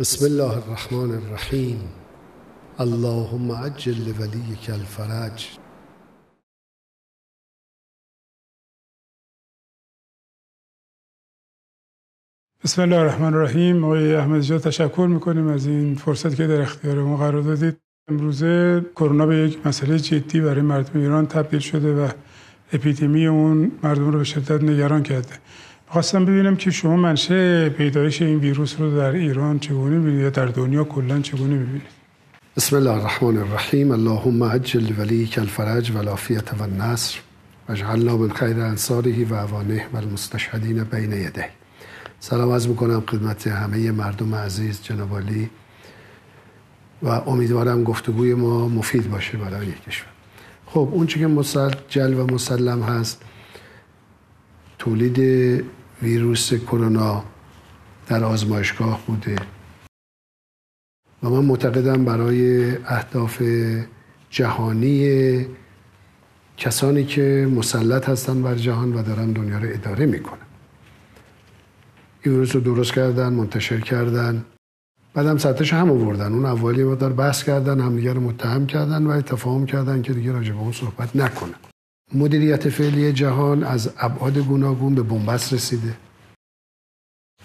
بسم الله الرحمن الرحیم. اللهم عجل لولیک الفرج. بسم الله الرحمن الرحیم. آقای احمد جا تشکر می‌کنیم از این فرصت که در اختیار ما قرار دادید. امروزه کرونا به یک مسئله جدی برای مردم ایران تبدیل شده و اپیدمی اون مردم رو به شدت نگران کرده. خواستم ببینم که شما منشه پیدایش این ویروس رو در ایران چگونه می‌بینید یا در دنیا کلا چگونه می‌بینید؟ بسم الله الرحمن الرحیم. اللهم عجل ولیک الفرج و العافیت و النصر واجعلنا من خیر انصاره و عوانه و المستشهدین بین یده سلام از می‌کنم خدمت همه مردم عزیز جناب و امیدوارم گفتگوی ما مفید باشه برای کشور. خب اون که مسجل و مسلم هست تولید ویروس کرونا در آزمایشگاه بوده. و من معتقدم برای اهداف جهانی کسانی که مسلط هستن بر جهان و دارن دنیا رو اداره می‌کنن. این ویروس رو درست کردن منتشر کردن. بعدم سطحش هم آوردن. اون اولی مقدار بحث کردن همدیگه رو متهم کردن و تفاهم کردن که دیگه راجع به اون صحبت نکنن. مدیریت فعلی جهان از ابعاد گوناگون به بنبست رسیده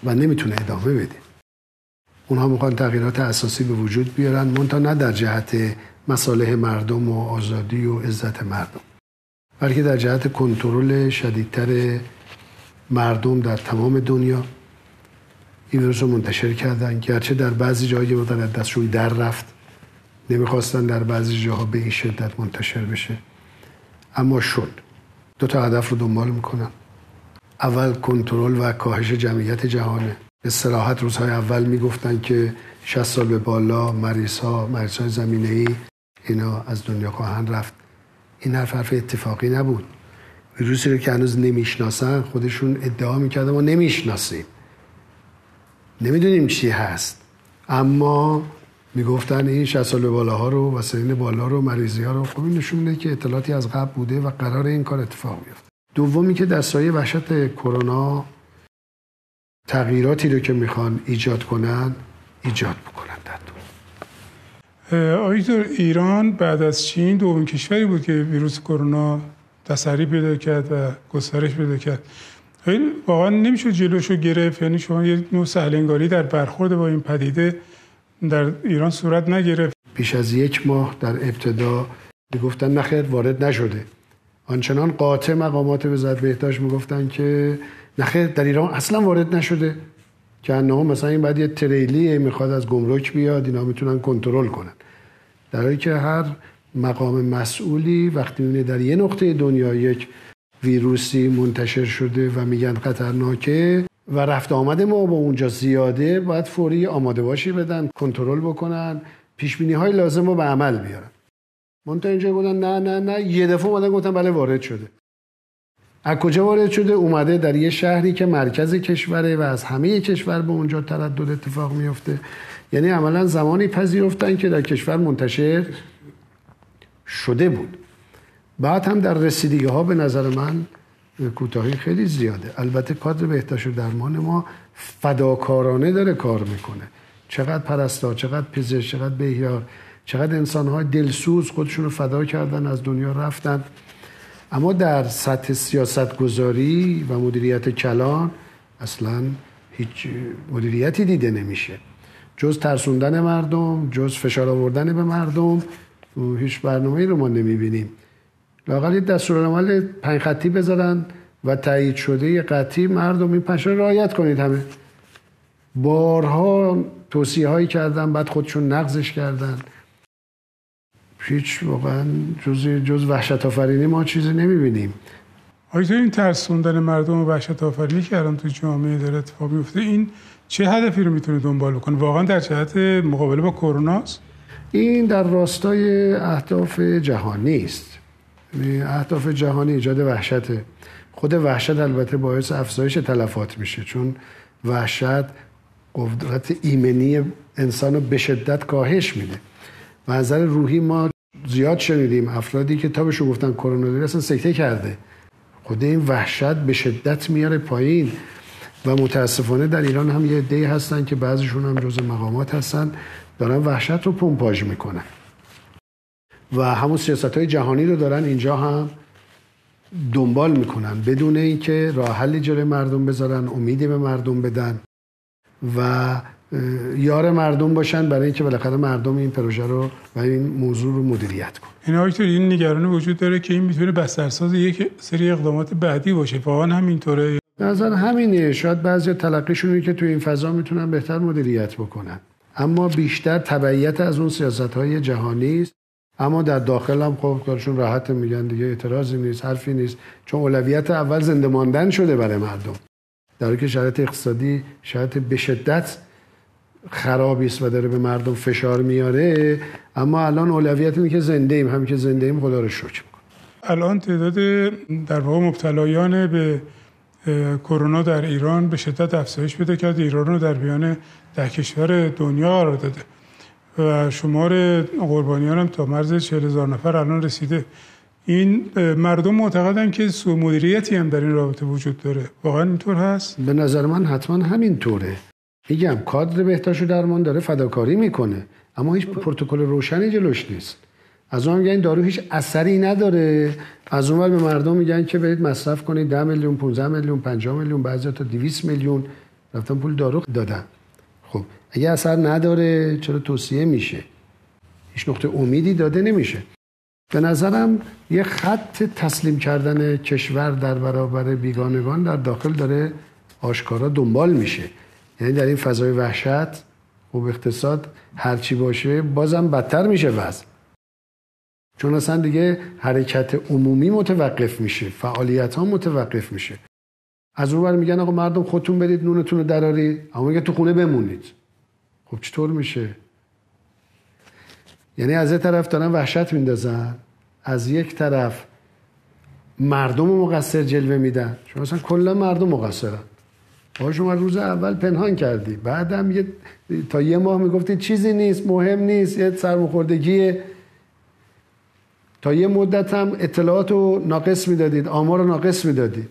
و نمی‌تونه ادامه بده. اونها می‌خوان تغییرات اساسی به وجود بیارن منتها نه در جهت مصالح مردم و آزادی و عزت مردم بلکه در جهت کنترل شدیدتر مردم در تمام دنیا. این ویروس رو منتشر کردن گرچه در بعضی جایی مقدار دستشون در رفت نمی‌خواستن در بعضی جاها به این شدت منتشر بشه. اما شد. دو تا هدف رو دنبال می‌کنن اول کنترل و کاهش جمعیت جهانه به روزهای اول می‌گفتن که 60 سال به بالا مریض های زمینه ای اینا از دنیا خواهند رفت. این حرف حرف اتفاقی نبود. ویروسی رو که هنوز نمی‌شناسن خودشون ادعا می‌کردن ما نمی‌شناسیم. نمی‌دونیم چی هست. اما می‌گفتن این 60 سال بالاها رو و سنین بالا رو مریضی ها رو. خب این نشون میده که اطلاعاتی از قبل بوده و قرار این کار اتفاق بیفته. دومی که در سایه وحشت کرونا تغییراتی رو که می‌خوان ایجاد کنن ایجاد بکنن در آیتور ایران بعد از چین دومین کشوری بود که ویروس کرونا تسری پیدا کرد و گسترش پیدا کرد. واقعا نمیشه جلوشو گرفت یعنی شما یه نوع سهلنگاری در برخورد با این پدیده در ایران صورت نگرفت. پیش از یک ماه در ابتدا می‌گفتن نخیر وارد نشده. آنچنان قاطع مقامات وزارت بهداشت می‌گفتن که نخیر در ایران اصلا وارد نشده. که انها مثلا این بعد یه تریلی می‌خواد از گمرک بیاد اینا می‌تونن کنترل کنن. در حالی که هر مقام مسئولی وقتی می‌بینه در یه نقطه دنیا یک ویروسی منتشر شده و میگن خطرناکه و رفت آمد ما با اونجا زیاده باید فوری آماده باشی بدن کنترل بکنن. پیش بینی های لازم رو به عمل بیارن. من تا اینجا گفتن نه نه نه. یه دفعه اومدن گفتن بله وارد شده. از کجا وارد شده؟ اومده در یه شهری که مرکز کشوره و از همه کشور به اونجا تردد اتفاق میفته یعنی عملا زمانی پذیرفتن که در کشور منتشر شده بود. بعد هم در رسیدگی ها به نظر من کوتاهی خیلی زیاده. البته کادر بهداشت درمان ما فداکارانه داره کار می‌کنه. چقدر پرستار چقدر پزشک چقدر بهیار چقدر انسان های دلسوز خودشون رو فدا کردن از دنیا رفتن. اما در سطح سیاست گذاری و مدیریت کلان اصلا هیچ مدیریتی دیده نمیشه. جز ترسوندن مردم جز فشار آوردن به مردم هیچ برنامه رو ما نمی‌بینیم. لاقل دستورالعمل پنج خطی بذارن و تایید شده قطعی مردم این پنج رعایت کنید همه. بارها توصیه هایی کردن بعد خودشون نقضش کردن. هیچ واقعا جز جز وحشت آفرینی ما چیزی نمی‌بینیم. آیا این ترسوندن مردم و وحشت آفرینی کردن تو جامعه داره اتفاق میفته این چه هدفی رو می‌تونه دنبال بکنه؟ واقعا در جهت مقابله با کرونا است؟ این در راستای اهداف جهانی است. اهداف جهانی ایجاد وحشته. خود وحشت البته باعث افزایش تلفات میشه چون وحشت قدرت ایمنی انسان رو به شدت کاهش میده. و نظر روحی ما زیاد شنیدیم افرادی که تا بهشون گفتن کرونا اصلا سکته کرده. خود این وحشت به شدت میاره پایین. و متاسفانه در ایران هم یه عده‌ای هستن که بعضیشون هم جز مقامات هستن دارن وحشت رو پمپاژ می‌کنن. و همون سیاست های جهانی رو دارن اینجا هم دنبال می‌کنن. بدون اینکه راه حلی جلوی مردم بذارن امیدی به مردم بدن و یار مردم باشن برای اینکه بالاخره مردم این پروژه رو و این موضوع رو مدیریت کنن. این آقای این نگرانی وجود داره که این می‌تونه بسترساز یک سری اقدامات بعدی باشه. واقعا همینطوره. نظر همینه. شاید بعضی تلقیشون که توی این فضا می‌تونن بهتر مدیریت بکنن. اما بیشتر تبعیت از اون سیاست های جهانی است. اما در داخل هم خب کارشون راحت میگن دیگه اعتراضی نیست حرفی نیست. چون اولویت اول زنده ماندن شده برای مردم. در که شرایط اقتصادی شرایط به شدت خرابی است و داره به مردم فشار میاره اما الان اولویت اینه که زنده ایم. هم که زنده ایم خدا رو شکر. الان تعداد در واقع مبتلایان به کرونا در ایران به شدت افزایش پیدا کرد. ایران رو در بیان در کشور دنیا قرار داده. و شمار قربانیان هم تا مرز 40 هزار نفر الان رسیده. این مردم معتقدن که سو مدیریتی هم در این رابطه وجود داره. واقعا اینطور هست؟ به نظر من حتما همینطوره میگم کادر بهداشت درمان داره فداکاری می‌کنه اما هیچ پروتکل روشنی جلوش نیست. از اون میگن دارو هیچ اثری نداره. از اون به مردم میگن که برید مصرف کنید 10 میلیون 15 میلیون 50 میلیون بعضی تا 200 میلیون. رفتن پول دارو دادن. خب اگه اثر نداره چرا توصیه میشه؟ هیچ نقطه امیدی داده نمیشه. به نظرم یه خط تسلیم کردن کشور در برابر بیگانگان در داخل داره آشکارا دنبال میشه. یعنی در این فضای وحشت و اقتصاد هرچی باشه بازم بدتر میشه وضع. چون اصلا دیگه حرکت عمومی متوقف میشه فعالیت ها متوقف میشه. از اون میگن آقا مردم خودتون برید نونتون رو درارید اما میگه تو خونه بمونید. خب چطور میشه؟ یعنی از یه طرف دارن وحشت میندازن از یک طرف مردم مقصر جلوه میدن. شما اصلا کلا مردم مقصرن. با شما روز اول پنهان کردی بعدم یه تا یه ماه می‌گفتی چیزی نیست مهم نیست یه سرمخوردگیه تا یه مدت هم اطلاعات رو ناقص می‌دادید آمار رو ناقص می‌دادید.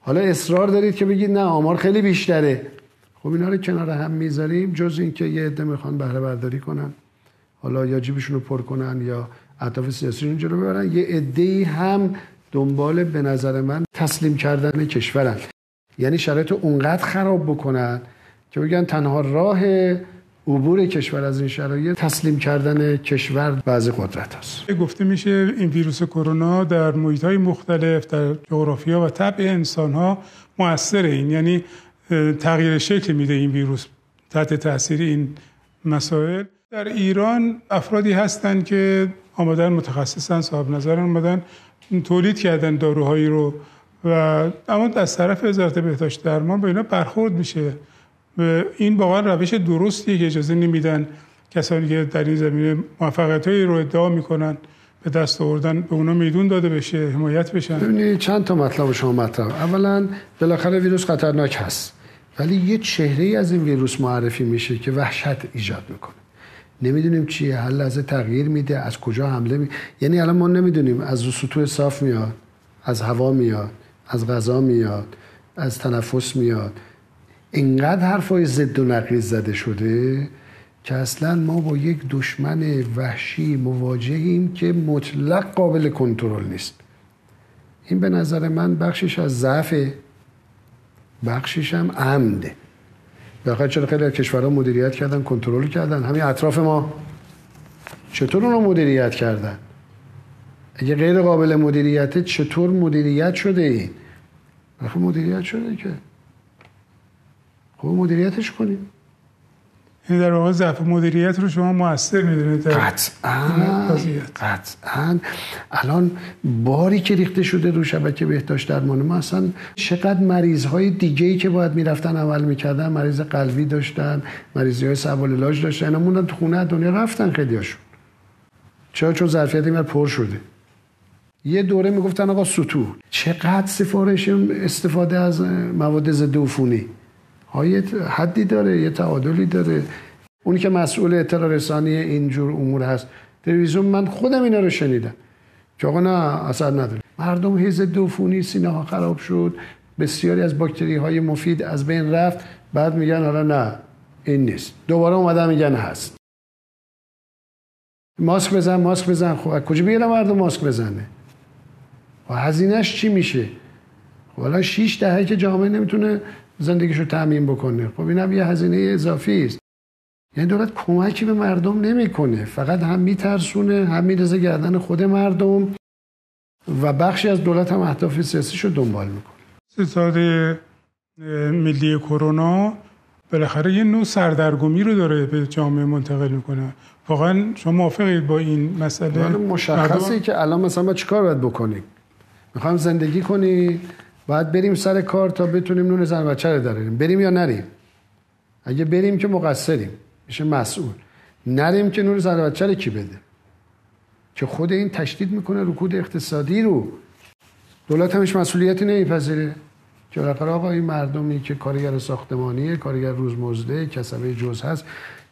حالا اصرار دارید که بگید نه آمار خیلی بیشتره. خب اینا رو کنار هم می‌ذاریم جز اینکه یه عده می‌خوان بهره برداری کنن. حالا یا جیبشون رو پر کنن یا اهداف سیاسی رو جلو ببرن. یه عده هم دنبال به نظر من تسلیم کردن کشورن. یعنی شرایط اونقدر خراب بکنن که بگن تنها راه عبور کشور از این شرایط تسلیم کردن کشور بعضی قدرت است. گفته میشه این ویروس کرونا در محیط های مختلف در جغرافیا و طبع انسان ها مؤثر این یعنی تغییر شکل میده این ویروس تحت تاثیر این مسائل. در ایران افرادی هستند که آمدن متخصصن صاحب نظر آمدن تولید کردن داروهایی رو و اما از طرف وزارت بهداشت درمان به اینا برخورد میشه. این واقعا روش درستیه که اجازه نمیدن کسانی که در این زمینه موفقیت رو ادعا می‌کنن به دست آوردن به اونا میدون داده بشه حمایت بشن. ببینید چند تا مطلب شما مطلب اولا بالاخره ویروس خطرناک هست. ولی یه چهره ای از این ویروس معرفی میشه که وحشت ایجاد می‌کنه. نمی‌دونیم چیه هر لحظه تغییر میده از کجا حمله می... یعنی الان ما نمی‌دونیم از سطوح صاف میاد از هوا میاد از غذا میاد از تنفس میاد. اینقدر حرفای ضد و نقیض زده شده که اصلا ما با یک دشمن وحشی مواجهیم که مطلق قابل کنترل نیست. این به نظر من بخشش از ضعف بخشش هم عمده بخاطر چرا خیلی کشورها مدیریت کردن کنترل کردن؟ همین اطراف ما. چطور اونو مدیریت کردن؟ اگه غیر قابل مدیریت چطور مدیریت شده این؟ مدیریت شده که. خب مدیریتش کنیم. این در واقع ضعف مدیریت رو شما موثر می‌دونید قطعا. قطعا. الان باری که ریخته شده رو شبکه بهداشت درمان ما اصلا چقدر مریض های دیگه ای که باید می‌رفتن عمل می‌کردن مریض قلبی داشتن مریضی های سوال علاج داشتن اینا موندن تو خونه دنیا رفتن خیلی هاشون چرا؟ چون ظرفیت این پر شده. یه دوره می‌گفتن آقا سطوح چقدر سفارش استفاده از مواد ضد عفونی؟ های حدی داره یه تعادلی داره. اونی که مسئول اطلاع رسانی اینجور امور هست. تلویزیون من خودم اینا رو شنیدم. که آقا نه اثر نداره. مردم هیز دوفونی سینه ها خراب شد. بسیاری از باکتری های مفید از بین رفت. بعد میگن حالا نه این نیست. دوباره اومدن میگن هست. ماسک بزن ماسک بزن. خب کجا بیارم مردم ماسک بزنه؟ و هزینهش چی میشه؟ خب الان 6 دهه که جامعه نمی‌تونه زندگیشو تعمین بکنه. خب اینم یه هزینه اضافی است. یعنی دولت کمکی به مردم نمی‌کنه. فقط هم میترسونه هم میرزه گردن خود مردم و بخشی از دولت هم اهداف سیاسیشو دنبال می‌کنه. ستاد ملی کرونا بالاخره یه نوع سردرگمی رو داره به جامعه منتقل می‌کنه. واقعا شما موافقید با این مسئله؟ مشخصه که الان مثلا ما چیکار باید بکنیم؟ می‌خوایم زندگی کنیم؟ باید بریم سر کار تا بتونیم نون زن بچه رو داریم بریم یا نریم؟ اگه بریم که مقصریم. میشه مسئول. نریم که نور زن بچه رو کی بده؟ که خود این تشدید می‌کنه رکود اقتصادی رو. دولت همش مسئولیتی نمیپذیره. که بالاخره آقا این مردمی که کارگر ساختمانیه کارگر روزمزده کسبه جز هست.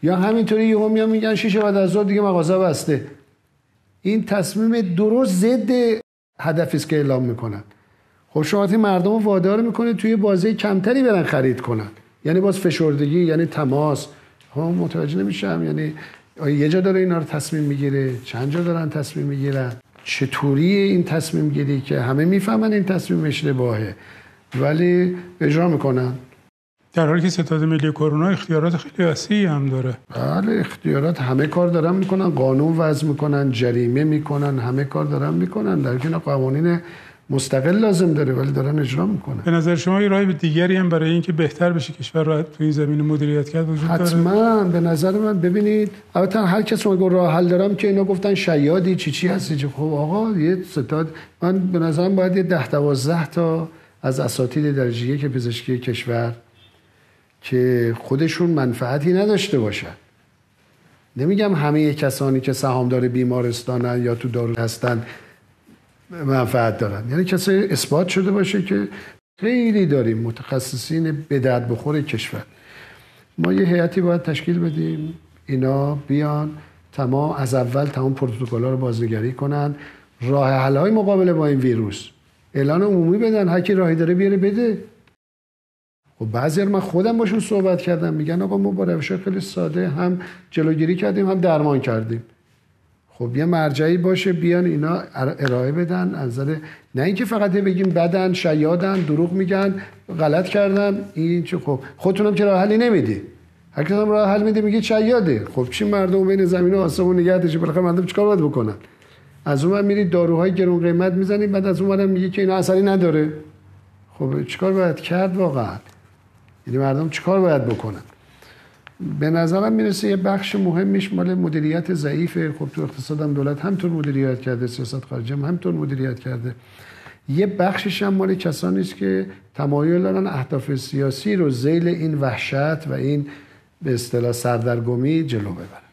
یا همینطوری یهو میان میگن شیشه بعد از دیگه مغازه بسته. این تصمیم درست ضد هدفی است که اعلام می‌کنن. خب شما مردم رو وادار می‌کنه توی بازه کمتری برن خرید کنن. یعنی باز فشردگی یعنی تماس. خب متوجه نمیشم. یعنی یه جا داره اینا رو تصمیم می‌گیره؟ چند جا دارن تصمیم می‌گیرن؟ چطوری این تصمیم گیری که همه می‌فهمن این تصمیم اشتباهه ولی اجرا می‌کنن. در حالی که ستاد ملی کرونا اختیارات خیلی وسیعی هم داره. بله اختیارات همه کار دارن می‌کنن. قانون وضع می‌کنن جریمه می‌کنن همه کار دارن می‌کنن. در کنار قوانین مستقل لازم داره ولی دارن اجرا می‌کنن به نظر شما یه راه دیگری هم برای اینکه بهتر بشه کشور رو تو این زمین مدیریت کرد وجود داره؟ حتما به نظر من. ببینید البته هر کس رو راه حل دارم که اینا گفتن شیادی چی چی هستی خب آقا یه ستاد. من به نظرم باید یه ده دوازده تا از اساتید درجه یک پزشکی کشور که خودشون منفعتی نداشته باشن. نمیگم همه کسانی که سهامدار بیمارستانن یا تو دارو هستن منفعت دارن. یعنی کسی اثبات شده باشه که خیلی داریم متخصصین به درد بخور کشور. ما یه هیئتی باید تشکیل بدیم. اینا بیان تمام از اول تمام پروتکل‌ها رو بازنگری کنن. راه حل های مقابله با این ویروس. اعلان عمومی بدن. هر کی راهی داره بیاره بده. خب بعضی من خودم باشون صحبت کردم. میگن آقا ما با روش خیلی ساده هم جلوگیری کردیم هم درمان کردیم. خب یه مرجعی باشه بیان اینا ارائه بدن. از نه اینکه فقط بگیم بدن شیادن دروغ میگن غلط کردن این چه خب خودتونم که راه حلی نمیدی. هر کس هم راه حل میده میگه شیاده. خب چی مردم بین زمین و آسمون نگه داشته؟ بالاخره مردم چیکار باید بکنن؟ از اون میرید داروهای گرون قیمت می‌زنید بعد از اون میگه که اینا اثری نداره. خب چیکار باید کرد واقعا؟ یعنی مردم چیکار باید بکنن؟ به نظرم می‌رسه یه بخش مهمیش مال مدیریت ضعیفه خب تو اقتصادم دولت همطور مدیریت کرده سیاست خارجی هم همطور مدیریت کرده. یه بخشش هم مال کسانی است که تمایل دارن اهداف سیاسی رو زیل این وحشت و این به اصطلاح سردرگمی جلو ببرن.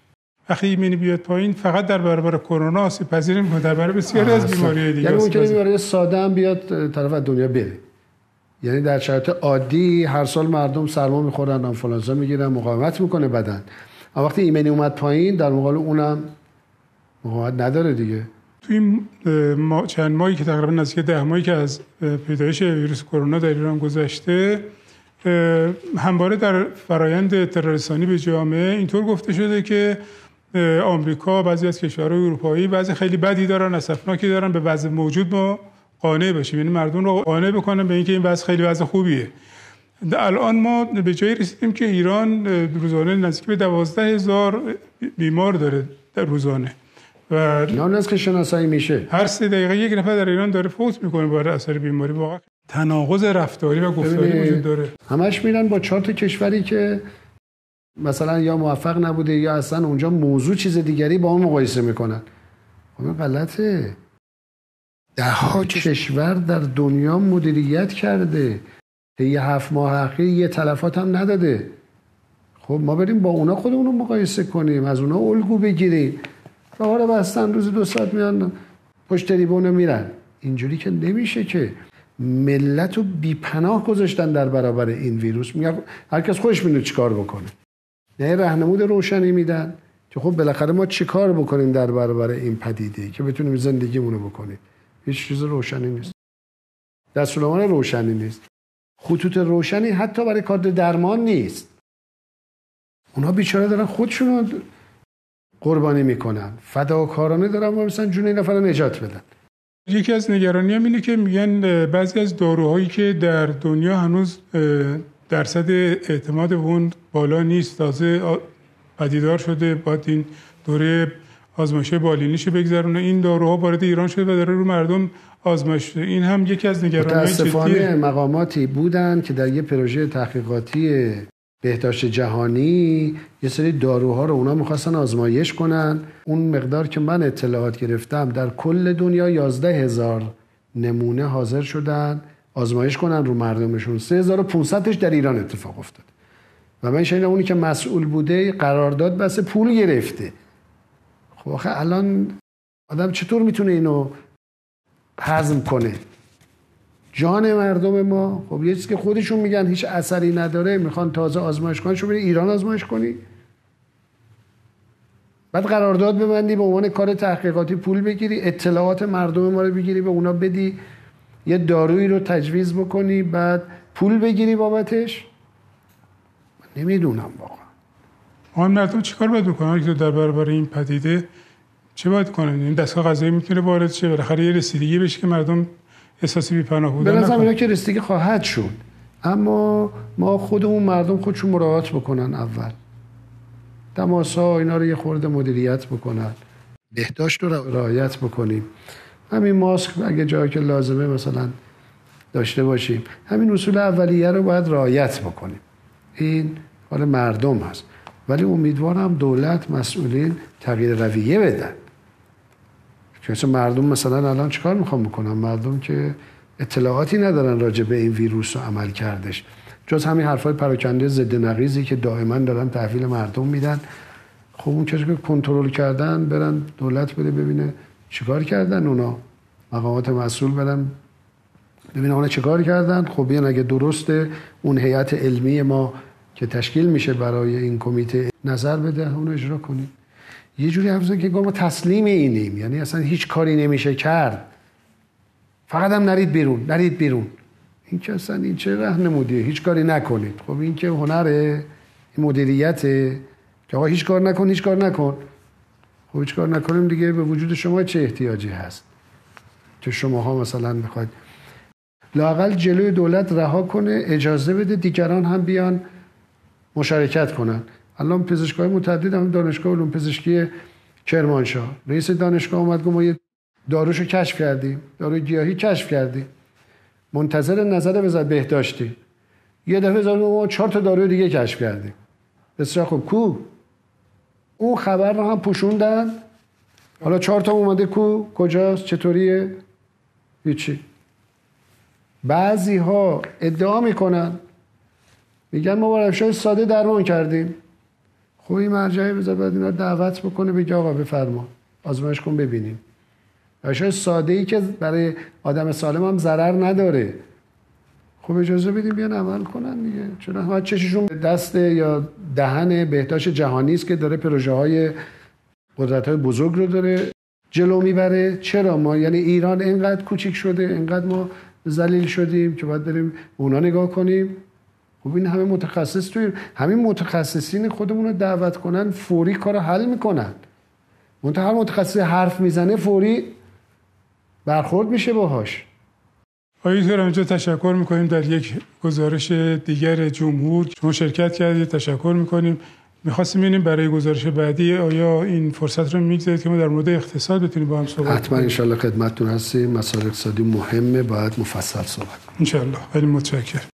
وقتی ایمنی بیاد پایین فقط در برابر کرونا آسیب پذیر در برابر بسیاری از بیماری دیگه یعنی ممکنه بیماری ساده هم بیاد طرف دنیا بره. یعنی در شرایط عادی هر سال مردم سرما می‌خورن آنفولانزا می‌گیرن مقاومت می‌کنه بدن. اما وقتی ایمنی اومد پایین در مقابل اونم مقاومت نداره دیگه. تو این ما چند ماهی که تقریبا نزدیک ده ماهی که از پیدایش ویروس کرونا در ایران گذشته همواره در فرایند ترورسانی به جامعه اینطور گفته شده که آمریکا بعضی از کشورهای اروپایی بعضی خیلی بدی دارن اسفناکی دارن به وضع موجود ما قانع باشیم یعنی مردم رو قانع بکنن به اینکه این وضع خیلی وضع خوبیه. الان ما به جایی رسیدیم که ایران روزانه نزدیک به دوازده هزار بیمار داره در روزانه. و نه که شناسایی میشه. هر سه دقیقه یک نفر در ایران داره فوت می‌کنه برای اثر بیماری. واقعا تناقض رفتاری و گفتاری وجود داره. همش میرن با چهار کشوری که مثلا یا موفق نبوده یا اصلا اونجا موضوع چیز دیگری با اون مقایسه می‌کنن. خب غلطه. ده کشور در دنیا مدیریت کرده. یه هفت ماه اخیر یه تلفات هم نداده. خب ما بریم با اونا خودمون رو مقایسه کنیم از اونا الگو بگیریم. راه رو بستن روز دو ساعت میان پشت تریبون میرن. اینجوری که نمیشه که ملت رو بیپناه گذاشتن در برابر این ویروس. میگه هر کس خودش می‌دونه چیکار بکنه. نه رهنمود روشنی میدن که خب بالاخره ما چیکار بکنیم در برابر این پدیده که بتونیم زندگیمونو بکنیم. هیچ چیز روشنی نیست. دستورالعمل روشنی نیست. خطوط روشنی حتی برای کادر درمان نیست. اونها بیچاره دارن خودشون قربانی می‌کنن. فداکارانه دارن و مثلا جون این نفر نجات بدن. یکی از نگرانی هم اینه که میگن بعضی از داروهایی که در دنیا هنوز درصد اعتماد اون بالا نیست. تازه پدیدار شده. باید این دوره آزمایش بالینیش بگذرونه. این داروها وارد ایران شده و داره رو مردم آزمایش شده این هم یکی از نگرانی متاسفانه مقاماتی بودن که در یه پروژه تحقیقاتی بهداشت جهانی یه سری داروها رو اونا می‌خواستن آزمایش کنن. اون مقدار که من اطلاعات گرفتم در کل دنیا 11 هزار نمونه حاضر شدن آزمایش کنن رو مردمشون. 3500 در ایران اتفاق افتاد. و من شنیدم اونی که مسئول بوده قرارداد بس پول گرفته. خب آخه الان آدم چطور می‌تونه اینو هضم کنه؟ جان مردم ما خب یه چیزی که خودشون میگن هیچ اثری نداره می‌خوان تازه آزمایش کنن شو ایران آزمایش کنی؟ بعد قرارداد ببندی به عنوان کار تحقیقاتی پول بگیری اطلاعات مردم ما رو بگیری به اونا بدی یه دارویی رو تجویز بکنی بعد پول بگیری بابتش؟ نمی‌دونم واقعا. آن مردم چیکار باید بکنن؟ که در برابر این پدیده چه باید کنن؟ این دستگاه قضایی می‌تونه وارد شه؟ بالاخره یه رسیدگی بشه که مردم احساسی بی‌پناه بودن به اینا که رسیدگی خواهد شد. اما ما خودمون مردم خودشون مراعات بکنن اول. تماسا اینا رو یه خورده مدیریت بکنن. بهداشت رو رعایت بکنیم. همین ماسک اگه جایی که لازمه مثلا داشته باشیم. همین اصول اولیه رو باید رعایت بکنیم. این حال مردم هست. ولی امیدوارم دولت مسئولین تغییر رویه بدن. که مردم مثلا الان چیکار می‌خوام بکنم مردم که اطلاعاتی ندارن راجع به این ویروس و عمل کردش. جز همین حرفای پراکنده ضد نقیزی که دائما دارن تحویل مردم میدن. خب اون کسی که کنترل کردن برن دولت بده ببینه چیکار کردن اونا. مقامات مسئول برن ببینه اونا چیکار کردن. خب بیان اگه درسته اون هیئت علمی ما که تشکیل میشه برای این کمیته نظر بده اونو اجرا کنیم. یه جوری حرف که ما تسلیم اینیم. یعنی اصلا هیچ کاری نمیشه کرد. فقط هم نرید بیرون نرید بیرون. این که اصلا این چه رهنمودیه هیچ کاری نکنید. خب این که هنره این که آقا هیچ کار نکن هیچ کار نکن. خب هیچ کار نکنیم دیگه به وجود شما چه احتیاجی هست؟ که شماها مثلا بخواید. لاقل جلوی دولت رها کنه اجازه بده دیگران هم بیان. مشارکت کنن. الان پزشکای متعدد هم دانشگاه علوم پزشکی کرمانشاه. رئیس دانشگاه اومد گفت ما یه داروشو کشف کردیم. داروی گیاهی کشف کردیم. منتظر نظر وزارت بهداشتی. یه دفعه زاد ما چهار تا داروی دیگه کشف کردیم. بسیار خب کو؟ اون خبر رو هم پوشوندن. حالا چهار تا اومده کو؟ کجاست؟ چطوریه؟ هیچی. بعضی ها ادعا می‌کنن میگن ما با ساده درمان کردیم. خب این مرجعه بذار باید اینا دعوت بکنه بگه آقا بفرما. آزمایش کن ببینیم. روش ساده ای که برای آدم سالم هم ضرر نداره. خب اجازه بدیم بیان عمل کنن دیگه. چرا ها چششون دست یا دهن بهداشت جهانی است که داره پروژه های قدرت های بزرگ رو داره جلو می‌بره. چرا ما؟ یعنی ایران اینقدر کوچیک شده اینقدر ما ذلیل شدیم که باید بریم اونا نگاه کنیم. خب این همه متخصص توی همین متخصصین خودمون رو دعوت کنن فوری کار حل می‌کنن. منتها هر متخصص حرف می‌زنه فوری برخورد میشه باهاش. آقای دکتر اینجا تشکر می‌کنیم در یک گزارش دیگر جمهور. شما شرکت کردید تشکر می‌کنیم. می‌خواستیم ببینیم برای گزارش بعدی آیا این فرصت رو می‌گذارید که ما در مورد اقتصاد بتونیم با هم صحبت حتما انشالله خدمتتون هستیم. مسائل اقتصادی مهمه باید مفصل صحبت کنیم. انشالله خیلی متشکرم.